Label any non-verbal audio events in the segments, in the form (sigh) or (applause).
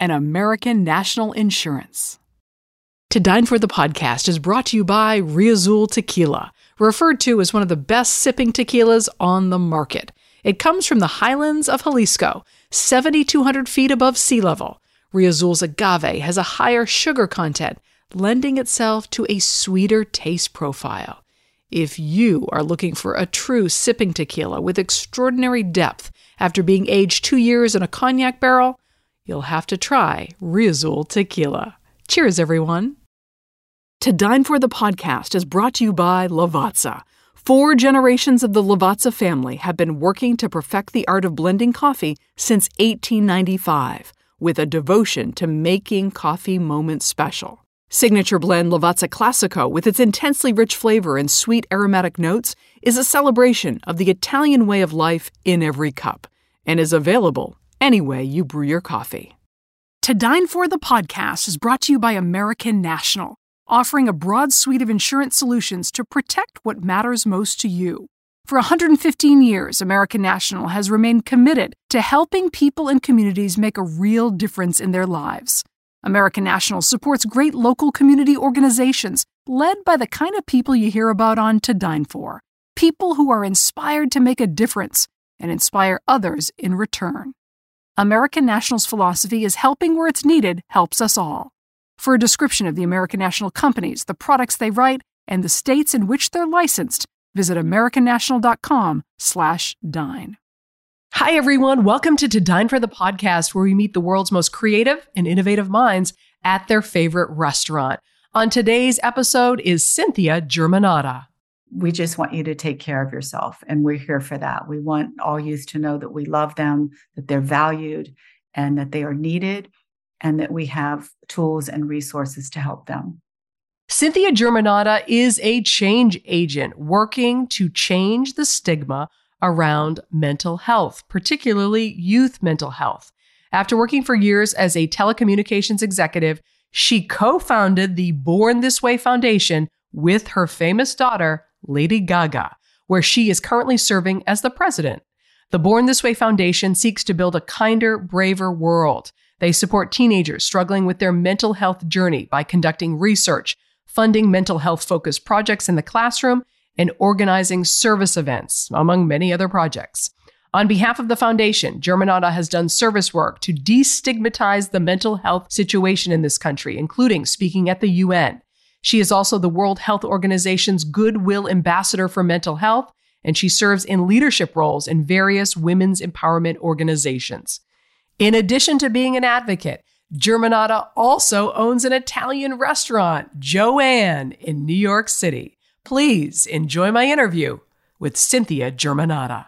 and American National Insurance. To Dine For the podcast is brought to you by Riazul Tequila, referred to as one of the best sipping tequilas on the market. It comes from the highlands of Jalisco, 7,200 feet above sea level. Riazul's agave has a higher sugar content, lending itself to a sweeter taste profile. If you are looking for a true sipping tequila with extraordinary depth after being aged two years in a cognac barrel, you'll have to try Riazul Tequila. Cheers, everyone. To Dine for the podcast is brought to you by Lavazza. Four generations of the Lavazza family have been working to perfect the art of blending coffee since 1895, with a devotion to making coffee moments special. Signature blend Lavazza Classico, with its intensely rich flavor and sweet aromatic notes, is a celebration of the Italian way of life in every cup and is available any way you brew your coffee. To Dine For the podcast is brought to you by American National, offering a broad suite of insurance solutions to protect what matters most to you. For 115 years, American National has remained committed to helping people and communities make a real difference in their lives. American National supports great local community organizations led by the kind of people you hear about on To Dine For people who are inspired to make a difference and inspire others in return. American National's philosophy is helping where it's needed helps us all. For a description of the American National companies, the products they write, and the states in which they're licensed, visit americannational.com/dine. Hi, everyone. Welcome to To Dine for the podcast, where we meet the world's most creative and innovative minds at their favorite restaurant. On today's episode is Cynthia Germanotta. We just want you to take care of yourself, and we're here for that. We want all youth to know that we love them, that they're valued, and that they are needed, and that we have tools and resources to help them. Cynthia Germanotta is a change agent working to change the stigma around mental health, particularly youth mental health. After working for years as a telecommunications executive, she co founded the Born This Way Foundation with her famous daughter, Lady Gaga, where she is currently serving as the president. The Born This Way Foundation seeks to build a kinder, braver world. They support teenagers struggling with their mental health journey by conducting research, funding mental health focused projects in the classroom, and organizing service events, among many other projects. On behalf of the foundation, Germanotta has done service work to destigmatize the mental health situation in this country, including speaking at the UN. She is also the World Health Organization's Goodwill Ambassador for Mental Health, and she serves in leadership roles in various women's empowerment organizations. In addition to being an advocate, Germanotta also owns an Italian restaurant, Joanne, in New York City. Please enjoy my interview with Cynthia Germanotta.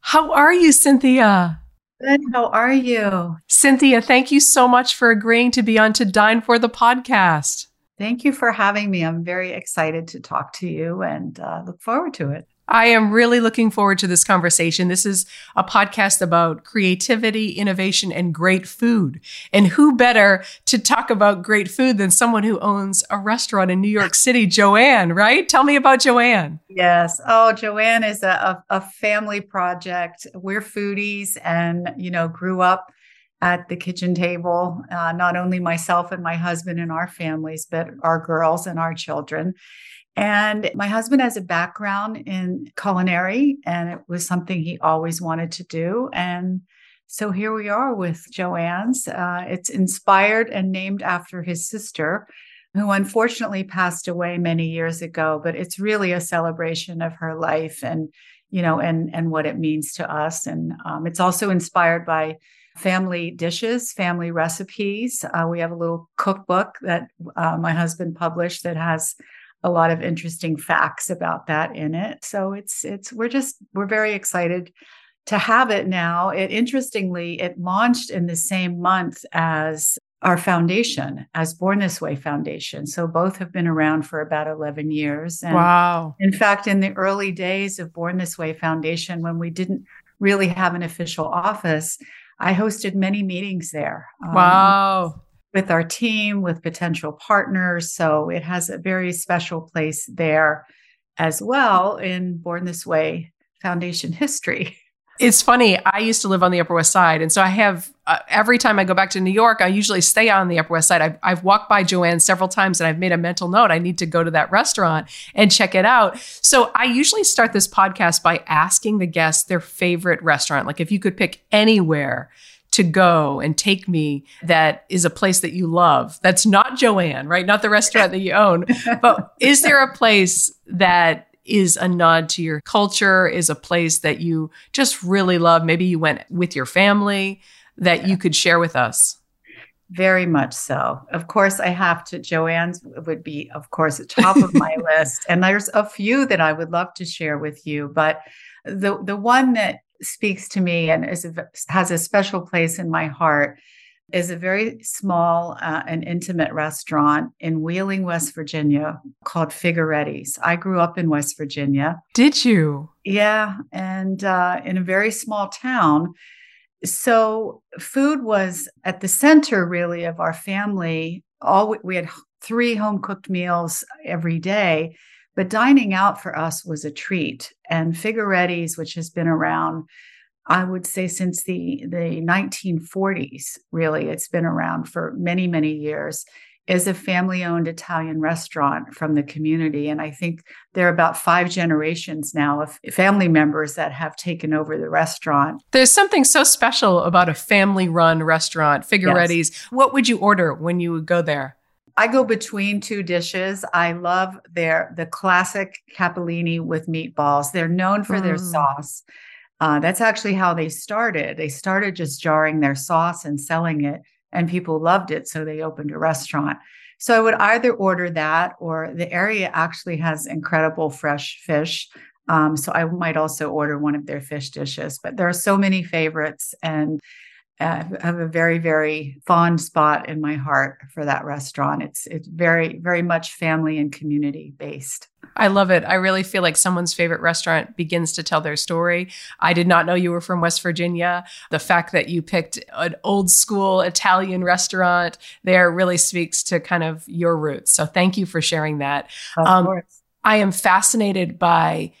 How are you, Cynthia? Good. How are you? Cynthia, thank you so much for agreeing to be on To Dine for the podcast. Thank you for having me. I'm very excited to talk to you and uh, look forward to it. I am really looking forward to this conversation. This is a podcast about creativity, innovation, and great food. And who better to talk about great food than someone who owns a restaurant in New York (laughs) City, Joanne, right? Tell me about Joanne. Yes. Oh, Joanne is a, a, a family project. We're foodies and, you know, grew up at the kitchen table, uh, not only myself and my husband and our families, but our girls and our children. And my husband has a background in culinary, and it was something he always wanted to do. And so here we are with Joanne's. Uh, it's inspired and named after his sister, who unfortunately passed away many years ago, but it's really a celebration of her life and you know and and what it means to us and um, it's also inspired by family dishes family recipes uh, we have a little cookbook that uh, my husband published that has a lot of interesting facts about that in it so it's it's we're just we're very excited to have it now it interestingly it launched in the same month as our foundation as Born This Way Foundation. So both have been around for about 11 years. And wow. In fact, in the early days of Born This Way Foundation, when we didn't really have an official office, I hosted many meetings there. Um, wow. With our team, with potential partners. So it has a very special place there as well in Born This Way Foundation history. It's funny. I used to live on the Upper West Side. And so I have, uh, every time I go back to New York, I usually stay on the Upper West Side. I've, I've walked by Joanne several times and I've made a mental note. I need to go to that restaurant and check it out. So I usually start this podcast by asking the guests their favorite restaurant. Like if you could pick anywhere to go and take me that is a place that you love. That's not Joanne, right? Not the restaurant that you own. (laughs) But is there a place that is a nod to your culture, is a place that you just really love. Maybe you went with your family that yeah. you could share with us. Very much so. Of course, I have to. Joanne's would be, of course, at top of my (laughs) list, and there's a few that I would love to share with you. But the the one that speaks to me and is a, has a special place in my heart is a very small uh, and intimate restaurant in Wheeling, West Virginia called Figaretti's. I grew up in West Virginia. Did you? Yeah, and uh, in a very small town. So food was at the center, really, of our family. All we had three home cooked meals every day, but dining out for us was a treat. And Figaretti's, which has been around I would say since the the 1940s. Really, it's been around for many many years. Is a family owned Italian restaurant from the community. And I think there are about five generations now of family members that have taken over the restaurant. There's something so special about a family run restaurant, Figaretti's. Yes. What would you order when you would go there? I go between two dishes. I love their the classic capellini with meatballs. They're known for mm. their sauce. Uh, that's actually how they started. They started just jarring their sauce and selling it, and people loved it. So they opened a restaurant. So I would either order that or the area actually has incredible fresh fish. Um, so I might also order one of their fish dishes. But there are so many favorites, and I have a very, very fond spot in my heart for that restaurant. It's it's very, very much family and community based. I love it. I really feel like someone's favorite restaurant begins to tell their story. I did not know you were from West Virginia. The fact that you picked an old school Italian restaurant there really speaks to kind of your roots. So thank you for sharing that. Of um, course. I am fascinated by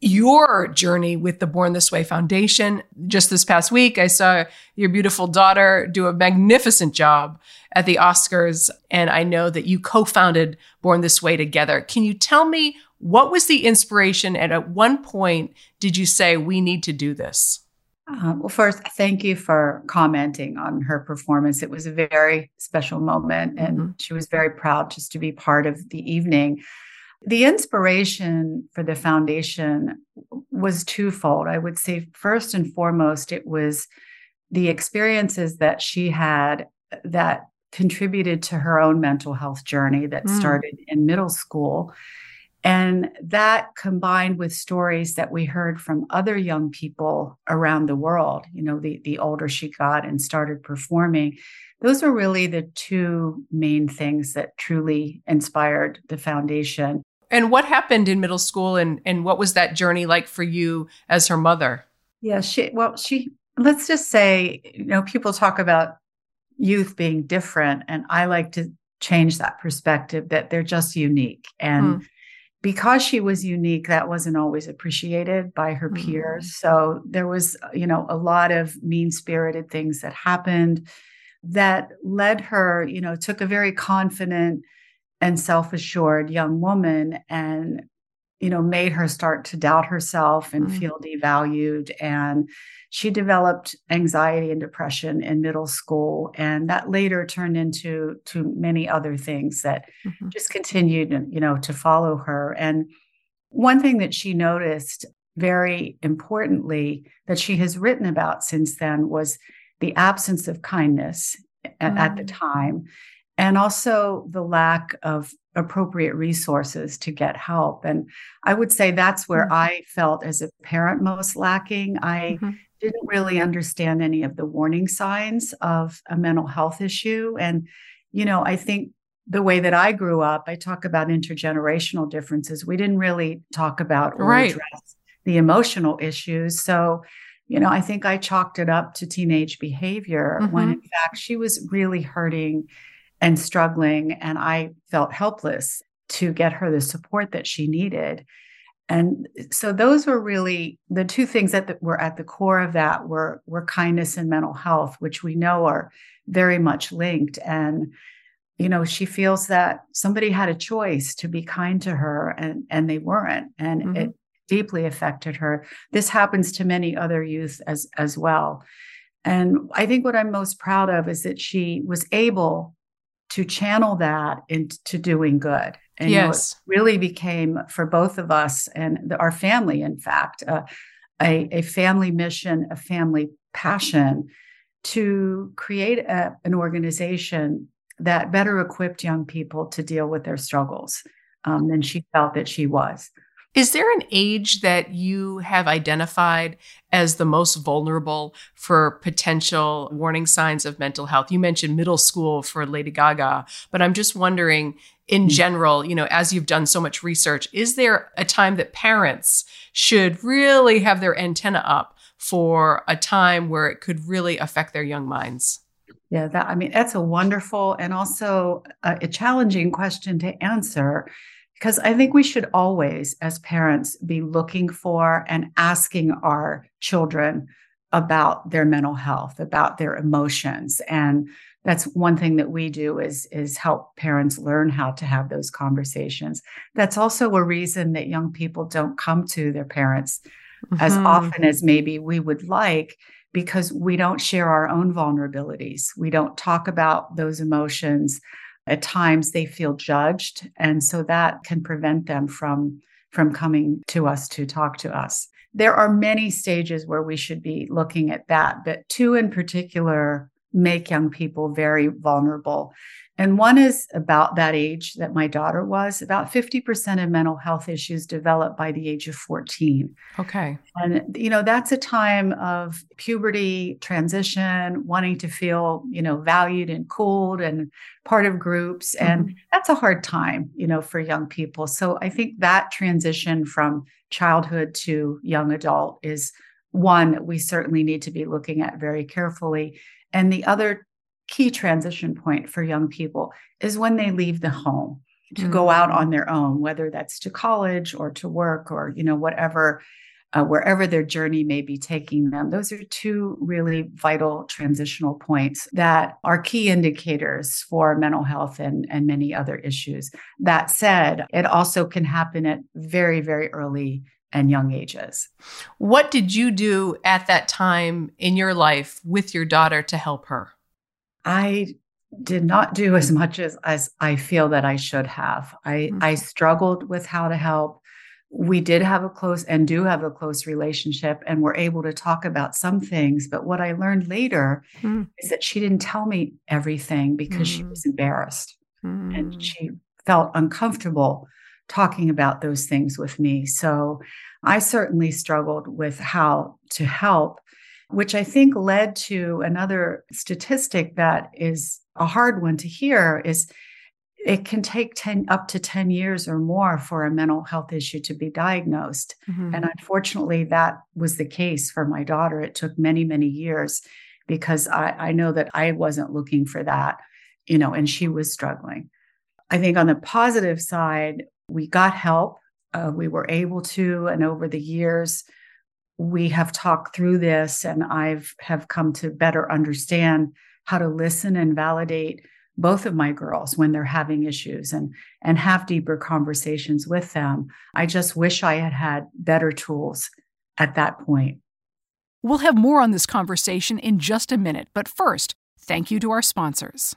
your journey with the Born This Way Foundation. Just this past week, I saw your beautiful daughter do a magnificent job at the Oscars. And I know that you co founded Born This Way together. Can you tell me what was the inspiration? And at one point, did you say, we need to do this? Uh, well, first, thank you for commenting on her performance. It was a very special moment, and mm-hmm. she was very proud just to be part of the evening. The inspiration for the foundation was twofold. I would say, first and foremost, it was the experiences that she had that contributed to her own mental health journey that mm. started in middle school. And that combined with stories that we heard from other young people around the world, you know, the, the older she got and started performing, those were really the two main things that truly inspired the foundation. And what happened in middle school and, and what was that journey like for you as her mother? Yeah, she, well, she, let's just say, you know, people talk about youth being different. And I like to change that perspective that they're just unique. And mm. because she was unique, that wasn't always appreciated by her mm. peers. So there was, you know, a lot of mean spirited things that happened that led her, you know, took a very confident and self assured young woman and you know, made her start to doubt herself and mm. feel devalued. And she developed anxiety and depression in middle school. And that later turned into to many other things that mm-hmm. just continued, you know, to follow her. And one thing that she noticed very importantly that she has written about since then was the absence of kindness at, mm. at the mm. time and also the lack of appropriate resources to get help. And I would say that's where mm-hmm. I felt as a parent most lacking. I mm-hmm. didn't really understand any of the warning signs of a mental health issue. And, you know, I think the way that I grew up, I talk about intergenerational differences. We didn't really talk about or right. address the emotional issues. So, you know, I think I chalked it up to teenage behavior mm-hmm. when in fact she was really hurting and struggling. And I felt helpless to get her the support that she needed. And so those were really the two things that were at the core of that were, were kindness and mental health, which we know are very much linked. And, you know, she feels that somebody had a choice to be kind to her and, and they weren't. And mm-hmm. it deeply affected her. This happens to many other youth as, as well. And I think what I'm most proud of is that she was able to channel that into doing good. And yes. You know, really became for both of us and the, our family, in fact, uh, a, a family mission, a family passion to create a, an organization that better equipped young people to deal with their struggles um, than she felt that she was. Is there an age that you have identified as the most vulnerable for potential warning signs of mental health? You mentioned middle school for Lady Gaga, but I'm just wondering in mm. general, you know, as you've done so much research, is there a time that parents should really have their antenna up for a time where it could really affect their young minds? Yeah, that I mean, that's a wonderful and also a, a challenging question to answer because I think we should always, as parents, be looking for and asking our children about their mental health, about their emotions. And that's one thing that we do is, is help parents learn how to have those conversations. That's also a reason that young people don't come to their parents mm-hmm. as often as maybe we would like because we don't share our own vulnerabilities. We don't talk about those emotions at times they feel judged and so that can prevent them from from coming to us to talk to us. There are many stages where we should be looking at that but two in particular make young people very vulnerable and one is about that age that my daughter was. About 50% of mental health issues develop by the age of 14. Okay. And, you know, that's a time of puberty, transition, wanting to feel, you know, valued and cooled and part of groups. And mm-hmm. that's a hard time, you know, for young people. So I think that transition from childhood to young adult is one we certainly need to be looking at very carefully. And the other key transition point for young people is when they leave the home to mm-hmm. go out on their own whether that's to college or to work or you know whatever uh, wherever their journey may be taking them those are two really vital transitional points that are key indicators for mental health and, and many other issues that said it also can happen at very very early and young ages what did you do at that time in your life with your daughter to help her I did not do as much as, as I feel that I should have. I, mm-hmm. I struggled with how to help. We did have a close and do have a close relationship, and we're able to talk about some things. But what I learned later mm-hmm. is that she didn't tell me everything because mm-hmm. she was embarrassed and mm. she felt uncomfortable talking about those things with me. So I certainly struggled with how to help which I think led to another statistic that is a hard one to hear is it can take 10 up to 10 years or more for a mental health issue to be diagnosed mm-hmm. and unfortunately that was the case for my daughter it took many many years because I, I know that i wasn't looking for that you know and she was struggling i think on the positive side we got help uh, we were able to and over the years we have talked through this and I've have come to better understand how to listen and validate both of my girls when they're having issues and and have deeper conversations with them. I just wish I had had better tools at that point. We'll have more on this conversation in just a minute, but first, thank you to our sponsors.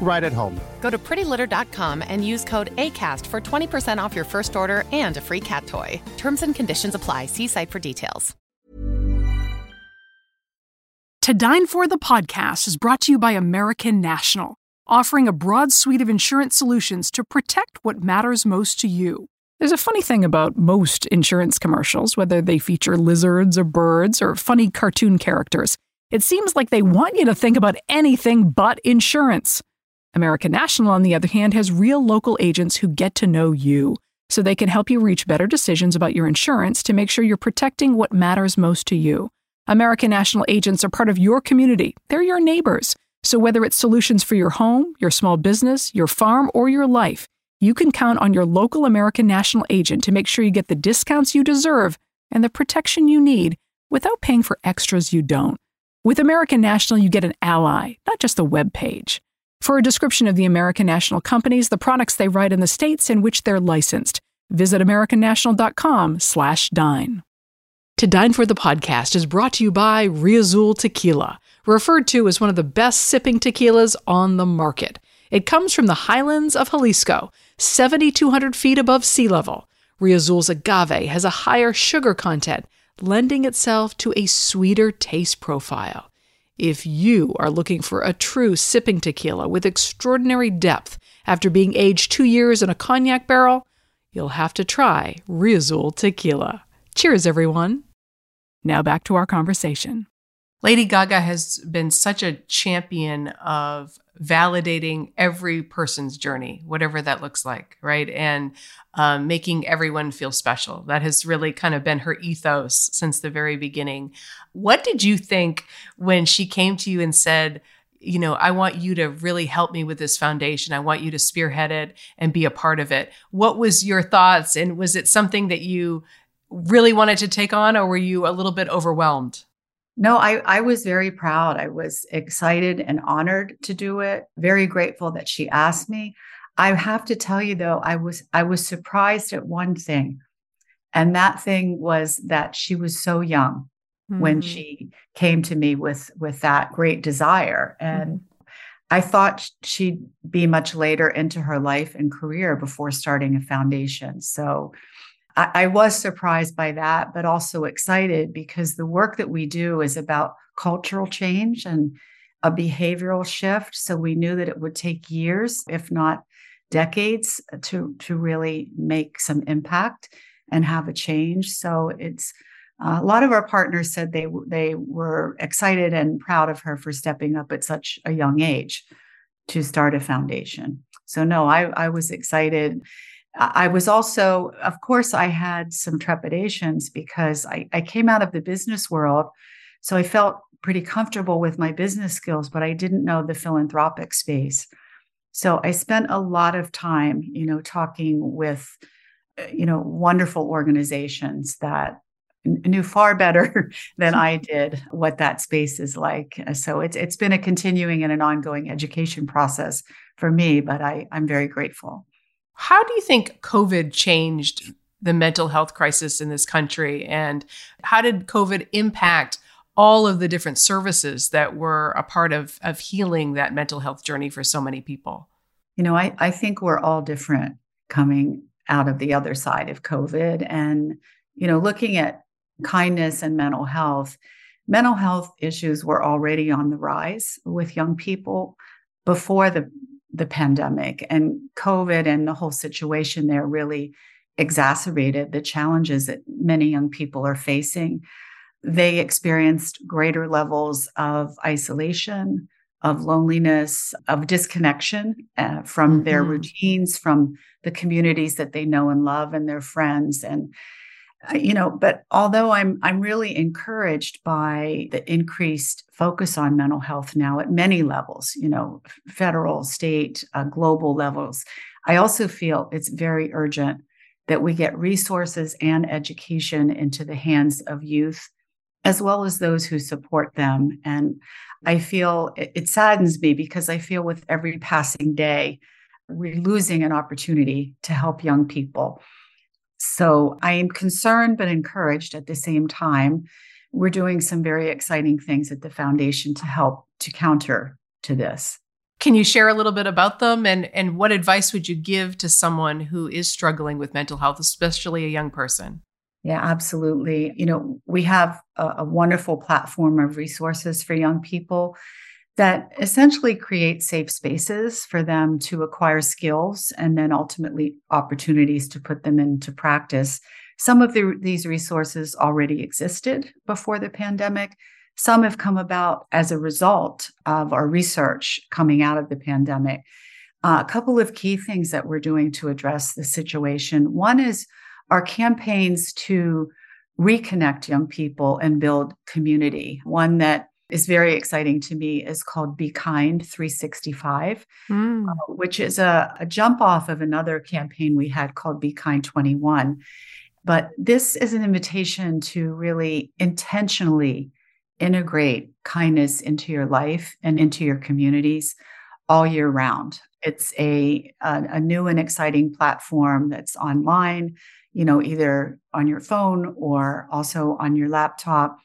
right at home. Go to prettylitter.com and use code ACAST for 20% off your first order and a free cat toy. Terms and conditions apply. See site for details. To Dine For the podcast is brought to you by American National, offering a broad suite of insurance solutions to protect what matters most to you. There's a funny thing about most insurance commercials, whether they feature lizards or birds or funny cartoon characters. It seems like they want you to think about anything but insurance. American National, on the other hand, has real local agents who get to know you, so they can help you reach better decisions about your insurance to make sure you're protecting what matters most to you. American National agents are part of your community, they're your neighbors. So whether it's solutions for your home, your small business, your farm, or your life, you can count on your local American National agent to make sure you get the discounts you deserve and the protection you need without paying for extras you don't. With American National, you get an ally, not just a web page. For a description of the American National companies, the products they write in the states in which they're licensed, visit americannational.com/dine. To Dine for the podcast is brought to you by Riazul Tequila, referred to as one of the best sipping tequilas on the market. It comes from the highlands of Jalisco, 7,200 feet above sea level. Riazul's agave has a higher sugar content, lending itself to a sweeter taste profile. If you are looking for a true sipping tequila with extraordinary depth after being aged two years in a cognac barrel, you'll have to try Riazul Tequila. Cheers, everyone. Now back to our conversation. Lady Gaga has been such a champion of validating every person's journey, whatever that looks like, right? And um, making everyone feel special. That has really kind of been her ethos since the very beginning. What did you think when she came to you and said, you know, I want you to really help me with this foundation. I want you to spearhead it and be a part of it. What was your thoughts? And was it something that you really wanted to take on, or were you a little bit overwhelmed? No, I, I was very proud. I was excited and honored to do it. Very grateful that she asked me. I have to tell you though, I was I was surprised at one thing. And that thing was that she was so young mm-hmm. when she came to me with with that great desire. And mm-hmm. I thought she'd be much later into her life and career before starting a foundation. So I, I was surprised by that, but also excited because the work that we do is about cultural change and a behavioral shift. So we knew that it would take years, if not decades, to to really make some impact and have a change. So it's uh, a lot of our partners said they they were excited and proud of her for stepping up at such a young age to start a foundation. So no, I I was excited I was also, of course, I had some trepidations because I, I came out of the business world. So I felt pretty comfortable with my business skills, but I didn't know the philanthropic space. So I spent a lot of time, you know, talking with, uh, you know, wonderful organizations that knew far better (laughs) than (laughs) I did what that space is like. So it's it's been a continuing and an ongoing education process for me, but I, I'm very grateful. How do you think COVID changed the mental health crisis in this country? And how did COVID impact all of the different services that were a part of, of healing that mental health journey for so many people? You know, I, I think we're all different coming out of the other side of COVID. And you know, looking at kindness and mental health, mental health issues were already on the rise with young people before the the pandemic. And covid and the whole situation there really exacerbated the challenges that many young people are facing. They experienced greater levels of isolation of loneliness of disconnection uh, from mm-hmm. their routines from the communities that they know and love and their friends. And you know but although i'm i'm really encouraged by the increased focus on mental health now at many levels you know federal state uh, global levels i also feel it's very urgent that we get resources and education into the hands of youth as well as those who support them. And i feel it, it saddens me because i feel with every passing day we're losing an opportunity to help young people so I am concerned but encouraged at the same time. We're doing some very exciting things at the foundation to help to counter to this. Can you share a little bit about them and, and what advice would you give to someone who is struggling with mental health, especially a young person? Yeah, absolutely. You know, we have a, a wonderful platform of resources for young people that essentially create safe spaces for them to acquire skills and then ultimately opportunities to put them into practice. Some of the, these resources already existed before the pandemic. Some have come about as a result of our research coming out of the pandemic. Uh, a couple of key things that we're doing to address the situation. One is our campaigns to reconnect young people and build community. One that is very exciting to me is called Be Kind 365, mm. uh, which is a, a jump off of another campaign we had called Be Kind 21. But this is an invitation to really intentionally integrate kindness into your life and into your communities all year round. It's a, a, a new and exciting platform that's online, you know, either on your phone or also on your laptop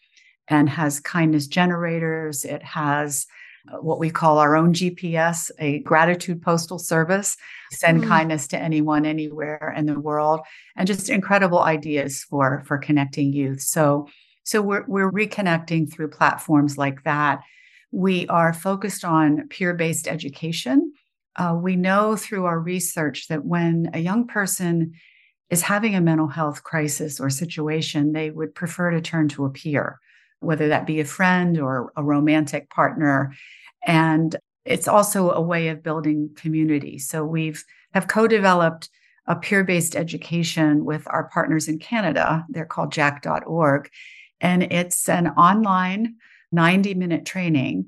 and has kindness generators. It has uh, what we call our own GPS, a gratitude postal service, send mm. kindness to anyone, anywhere in the world, and just incredible ideas for for connecting youth. So, so we're we're reconnecting through platforms like that. We are focused on peer-based education. Uh, we know through our research that when a young person is having a mental health crisis or situation, they would prefer to turn to a peer whether that be a friend or a romantic partner. And it's also a way of building community. So we've have co-developed a peer-based education with our partners in Canada. They're called jack.org. And it's an online 90-minute training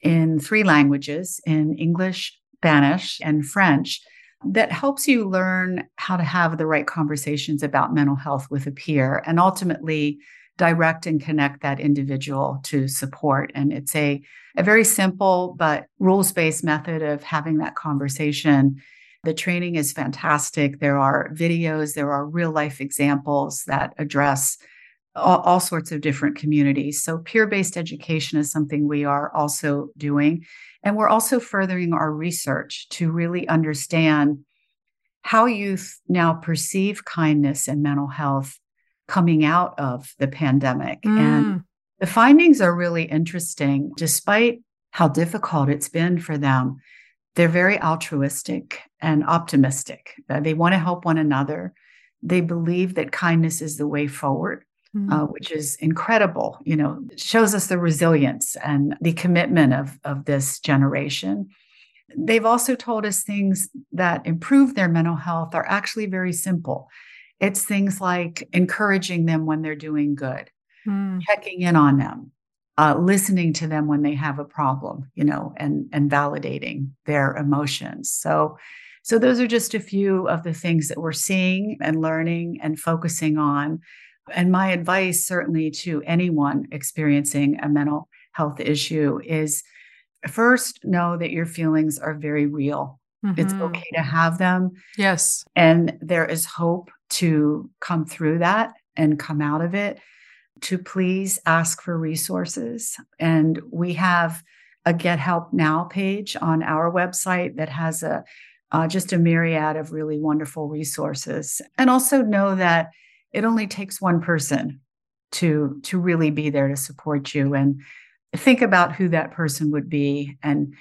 in three languages in English, Spanish, and French that helps you learn how to have the right conversations about mental health with a peer and ultimately direct and connect that individual to support. And it's a, a very simple but rules based method of having that conversation. The training is fantastic. There are videos, there are real life examples that address all, all sorts of different communities. So, peer based education is something we are also doing. And we're also furthering our research to really understand how youth now perceive kindness and mental health coming out of the pandemic. Mm. And the findings are really interesting. Despite how difficult it's been for them, they're very altruistic and optimistic. Uh, they want to help one another. They believe that kindness is the way forward. Mm. Uh, which is incredible, you know, shows us the resilience and the commitment of, of this generation. They've also told us things that improve their mental health are actually very simple. It's things like encouraging them when they're doing good, mm. checking in on them, uh, listening to them when they have a problem, you know, and and validating their emotions. So, so those are just a few of the things that we're seeing and learning and focusing on. And my advice, certainly to anyone experiencing a mental health issue, is first know that your feelings are very real. Mm-hmm. It's okay to have them. Yes. And there is hope to come through that and come out of it, to please ask for resources. And we have a Get Help Now page on our website that has a uh, just a myriad of really wonderful resources. And also know that it only takes one person to to really be there to support you and think about who that person would be and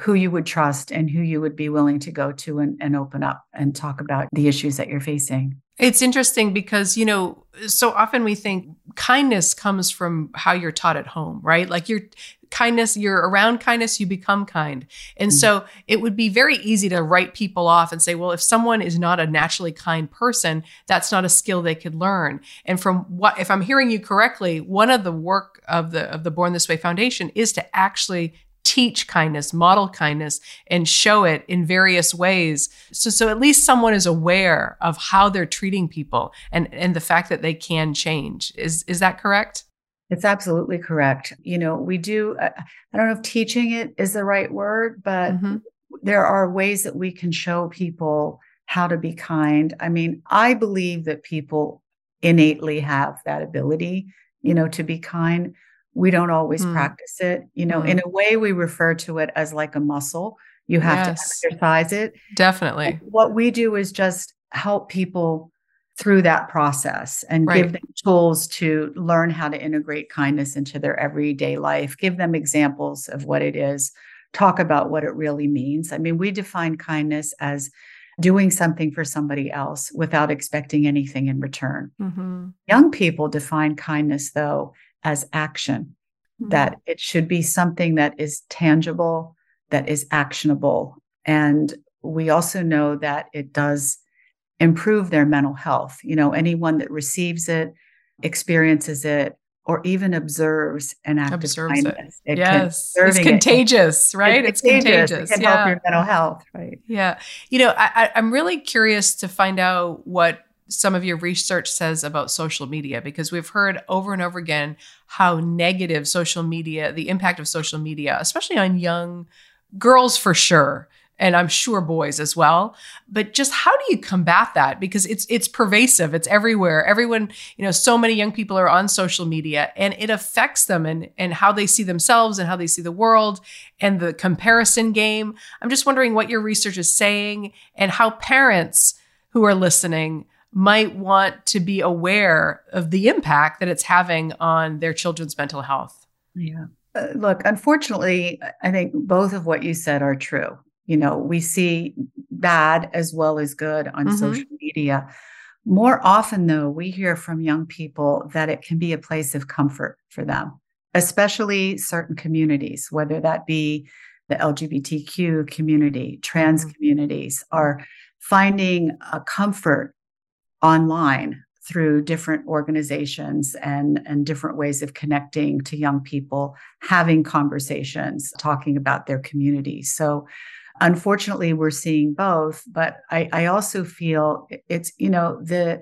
who you would trust and who you would be willing to go to and, and open up and talk about the issues that you're facing. It's interesting because, you know, so often we think kindness comes from how you're taught at home, right? Like you're kindness, you're around kindness, you become kind. And mm-hmm. so it would be very easy to write people off and say, well, if someone is not a naturally kind person, that's not a skill they could learn. And from what, if I'm hearing you correctly, one of the work of the, of the Born This Way Foundation is to actually teach kindness, model kindness, and show it in various ways. So, so at least someone is aware of how they're treating people and, and the fact that they can change. Is, is that correct? It's absolutely correct. You know, we do, uh, I don't know if teaching it is the right word, but mm-hmm. there are ways that we can show people how to be kind. I mean, I believe that people innately have that ability, you know, to be kind we don't always mm. practice it. You know, mm. in a way, we refer to it as like a muscle. You have yes. to exercise it. Definitely. And what we do is just help people through that process and right. give them tools to learn how to integrate kindness into their everyday life, give them examples of what it is, talk about what it really means. I mean, we define kindness as doing something for somebody else without expecting anything in return. Mm-hmm. Young people define kindness, though, as action, mm-hmm. that it should be something that is tangible, that is actionable. And we also know that it does improve their mental health. You know, anyone that receives it, experiences it, or even observes an act observes of kindness. It. it yes, it's contagious, it. right? It's, it's contagious. contagious. It can yeah. help your mental health, right? Yeah. You know, I, I'm really curious to find out what some of your research says about social media because we've heard over and over again how negative social media, the impact of social media, especially on young girls for sure, and I'm sure boys as well. But just how do you combat that? Because it's it's pervasive, it's everywhere. Everyone, you know, so many young people are on social media and it affects them and and how they see themselves and how they see the world and the comparison game. I'm just wondering what your research is saying and how parents who are listening might want to be aware of the impact that it's having on their children's mental health. Yeah. Uh, look, unfortunately, I think both of what you said are true. You know, we see bad as well as good on mm-hmm. social media. More often, though, we hear from young people that it can be a place of comfort for them, especially certain communities, whether that be the LGBTQ community, trans mm-hmm. communities, are finding a comfort online through different organizations and, and different ways of connecting to young people, having conversations, talking about their communities. So, unfortunately, we're seeing both, but I, I also feel it's, you know, the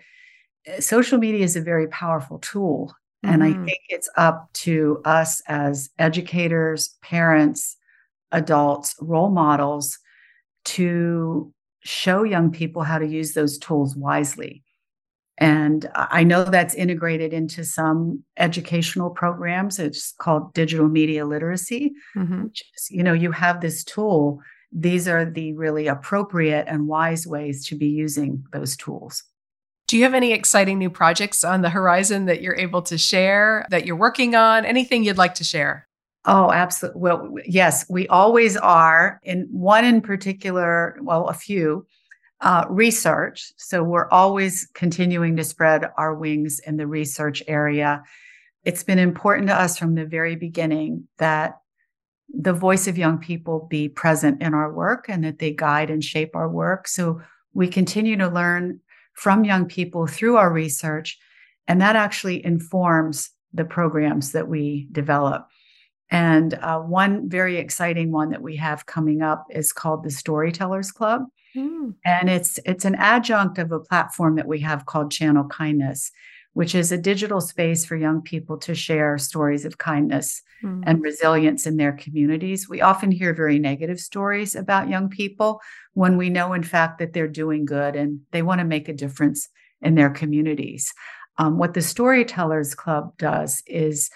social media is a very powerful tool. Mm-hmm. And I mm-hmm. think it's up to us as educators, parents, adults, role models to show young people how to use those tools wisely. And I know that's integrated into some educational programs. It's called digital media literacy. Mm-hmm. Which is, you know, you have this tool. These are the really appropriate and wise ways to be using those tools. Do you have any exciting new projects on the horizon that you're able to share that you're working on? Anything you'd like to share? Oh, absolutely. Well, yes, we always are. In one in particular, well, a few uh, research. So we're always continuing to spread our wings in the research area. It's been important to us from the very beginning that the voice of young people be present in our work and that they guide and shape our work. So we continue to learn from young people through our research, and that actually informs the programs that we develop. And uh, one very exciting one that we have coming up is called the Storytellers Club. Mm. And it's it's an adjunct of a platform that we have called Channel Kindness, which is a digital space for young people to share stories of kindness mm. and resilience in their communities. We often hear very negative stories about young people when we know, in fact, that they're doing good and they want to make a difference in their communities. Um, what the Storytellers Club does is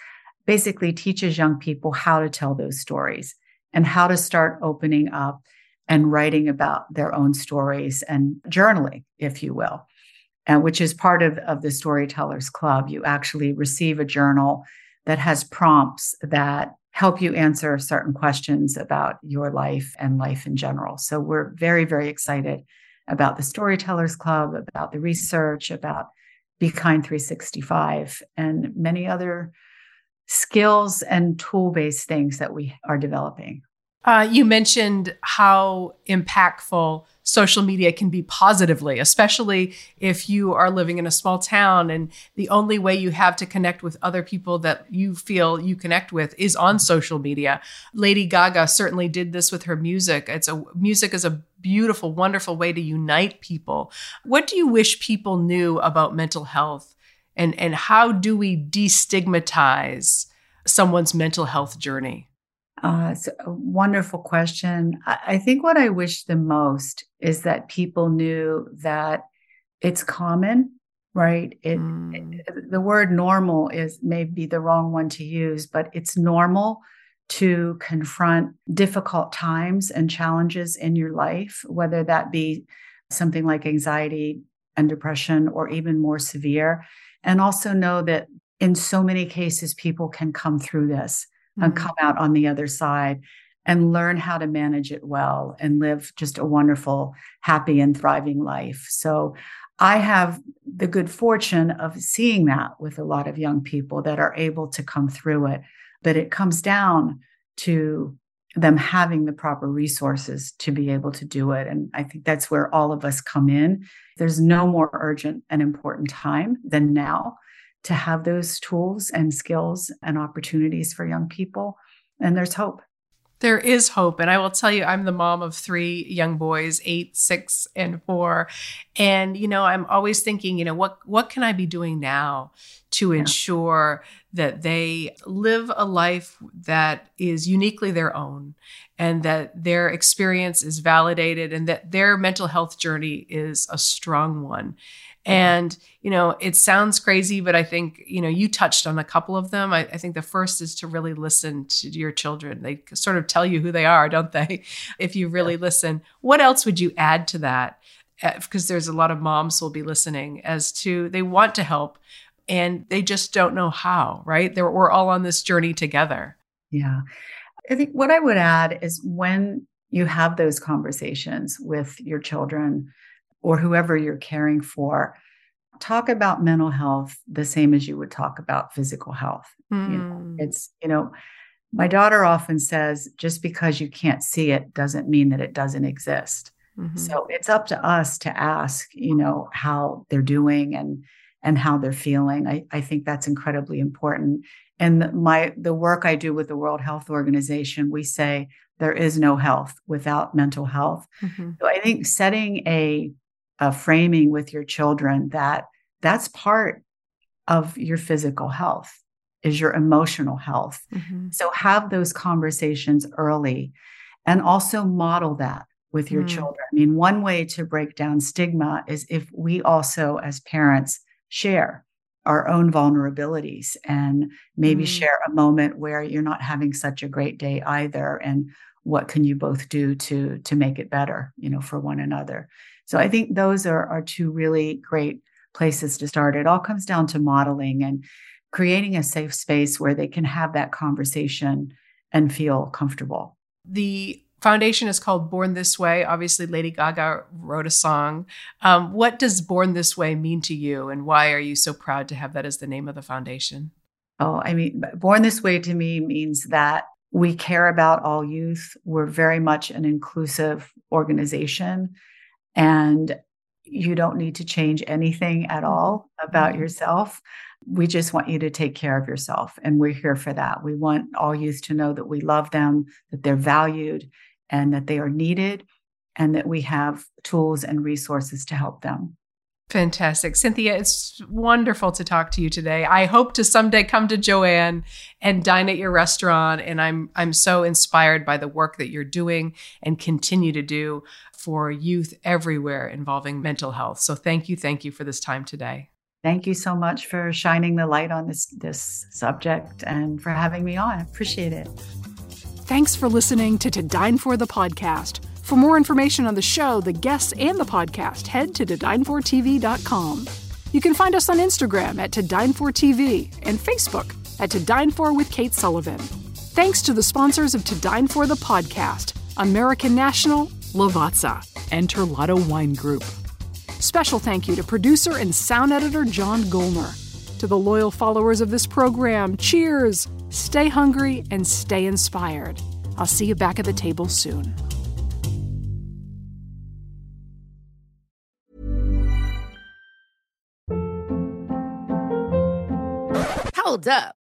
basically teaches young people how to tell those stories and how to start opening up and writing about their own stories and journaling, if you will. uh, which is part of, of the Storytellers Club. You actually receive a journal that has prompts that help you answer certain questions about your life and life in general. So we're very, very excited about the Storytellers Club, about the research, about Be Kind 365, and many other skills and tool based things that we are developing. Uh, you mentioned how impactful social media can be positively, especially if you are living in a small town and the only way you have to connect with other people that you feel you connect with is on social media. Lady Gaga certainly did this with her music. It's a music is a beautiful, wonderful way to unite people. What do you wish people knew about mental health and and how do we destigmatize someone's mental health journey? Uh, it's a wonderful question. I, I think what I wish the most is that people knew that it's common, right? It, mm. it, the word normal is maybe the wrong one to use, but it's normal to confront difficult times and challenges in your life, whether that be something like anxiety and depression or even more severe. And also know that in so many cases, people can come through this mm-hmm. and come out on the other side and learn how to manage it well and live just a wonderful, happy, and thriving life. So I have the good fortune of seeing that with a lot of young people that are able to come through it. But it comes down to them having the proper resources to be able to do it. And I think that's where all of us come in. There's no more urgent and important time than now to have those tools and skills and opportunities for young people. And there's hope. There is hope. And I will tell you, I'm the mom of three young boys, eight, six, and four. And, you know, I'm always thinking, you know, what what can I be doing now to yeah. ensure that they live a life that is uniquely their own and that their experience is validated and that their mental health journey is a strong one. And, you know, it sounds crazy, but I think, you know, you touched on a couple of them. I, I, think the first is to really listen to your children. They sort of tell you who they are, don't they? (laughs) If you really listen. What else would you add to that? Because uh, there's a lot of moms who will be listening as to they want to help and they just don't know how, right? They're, we're all on this journey together. Yeah. I think what I would add is when you have those conversations with your children, or whoever you're caring for talk about mental health the same as you would talk about physical health mm. you know, hmm. it's you know my daughter often says just because you can't see it doesn't mean that it doesn't exist mm-hmm. so it's up to us to ask you know how they're doing and and how they're feeling i, I think that's incredibly important and my the work i do with the world health organization we say there is no health without mental health mm-hmm. so i think setting a uh, framing with your children that that's part of your physical health is your emotional health mm-hmm. so have those conversations early and also model that with your mm. children i mean one way to break down stigma is if we also as parents share our own vulnerabilities and maybe mm. share a moment where you're not having such a great day either and what can you both do to to make it better you know for one another so I think those are, are two really great places to start. It all comes down to modeling and creating a safe space where they can have that conversation and feel comfortable. The foundation is called Born This Way. Obviously, Lady Gaga wrote a song. Um, what does Born This Way mean to you, and why are you so proud to have that as the name of the foundation? Oh, I mean, Born This Way to me means that we care about all youth. We're very much an inclusive organization. And you don't need to change anything at all about mm-hmm. yourself. We just want you to take care of yourself. And we're here for that. We want all youth to know that we love them, that they're valued, and that they are needed, and that we have tools and resources to help them. Fantastic. Cynthia, it's wonderful to talk to you today. I hope to someday come to Joanne and dine at your restaurant and I'm I'm so inspired by the work that you're doing and continue to do for youth everywhere involving mental health. So thank you, thank you for this time today. Thank you so much for shining the light on this this subject and for having me on. I appreciate it. Thanks for listening to To Dine For the podcast For more information on the show, the guests, and the podcast, head to to You can find us on Instagram at To Dine For TV and Facebook at To Dine For with Kate Sullivan. Thanks to the sponsors of To Dine For the podcast, American National, Lavazza, and Terlato Wine Group. Special thank you to producer and sound editor John Golner. To the loyal followers of this program, cheers! Stay hungry and stay inspired. I'll see you back at the table soon. Hold up.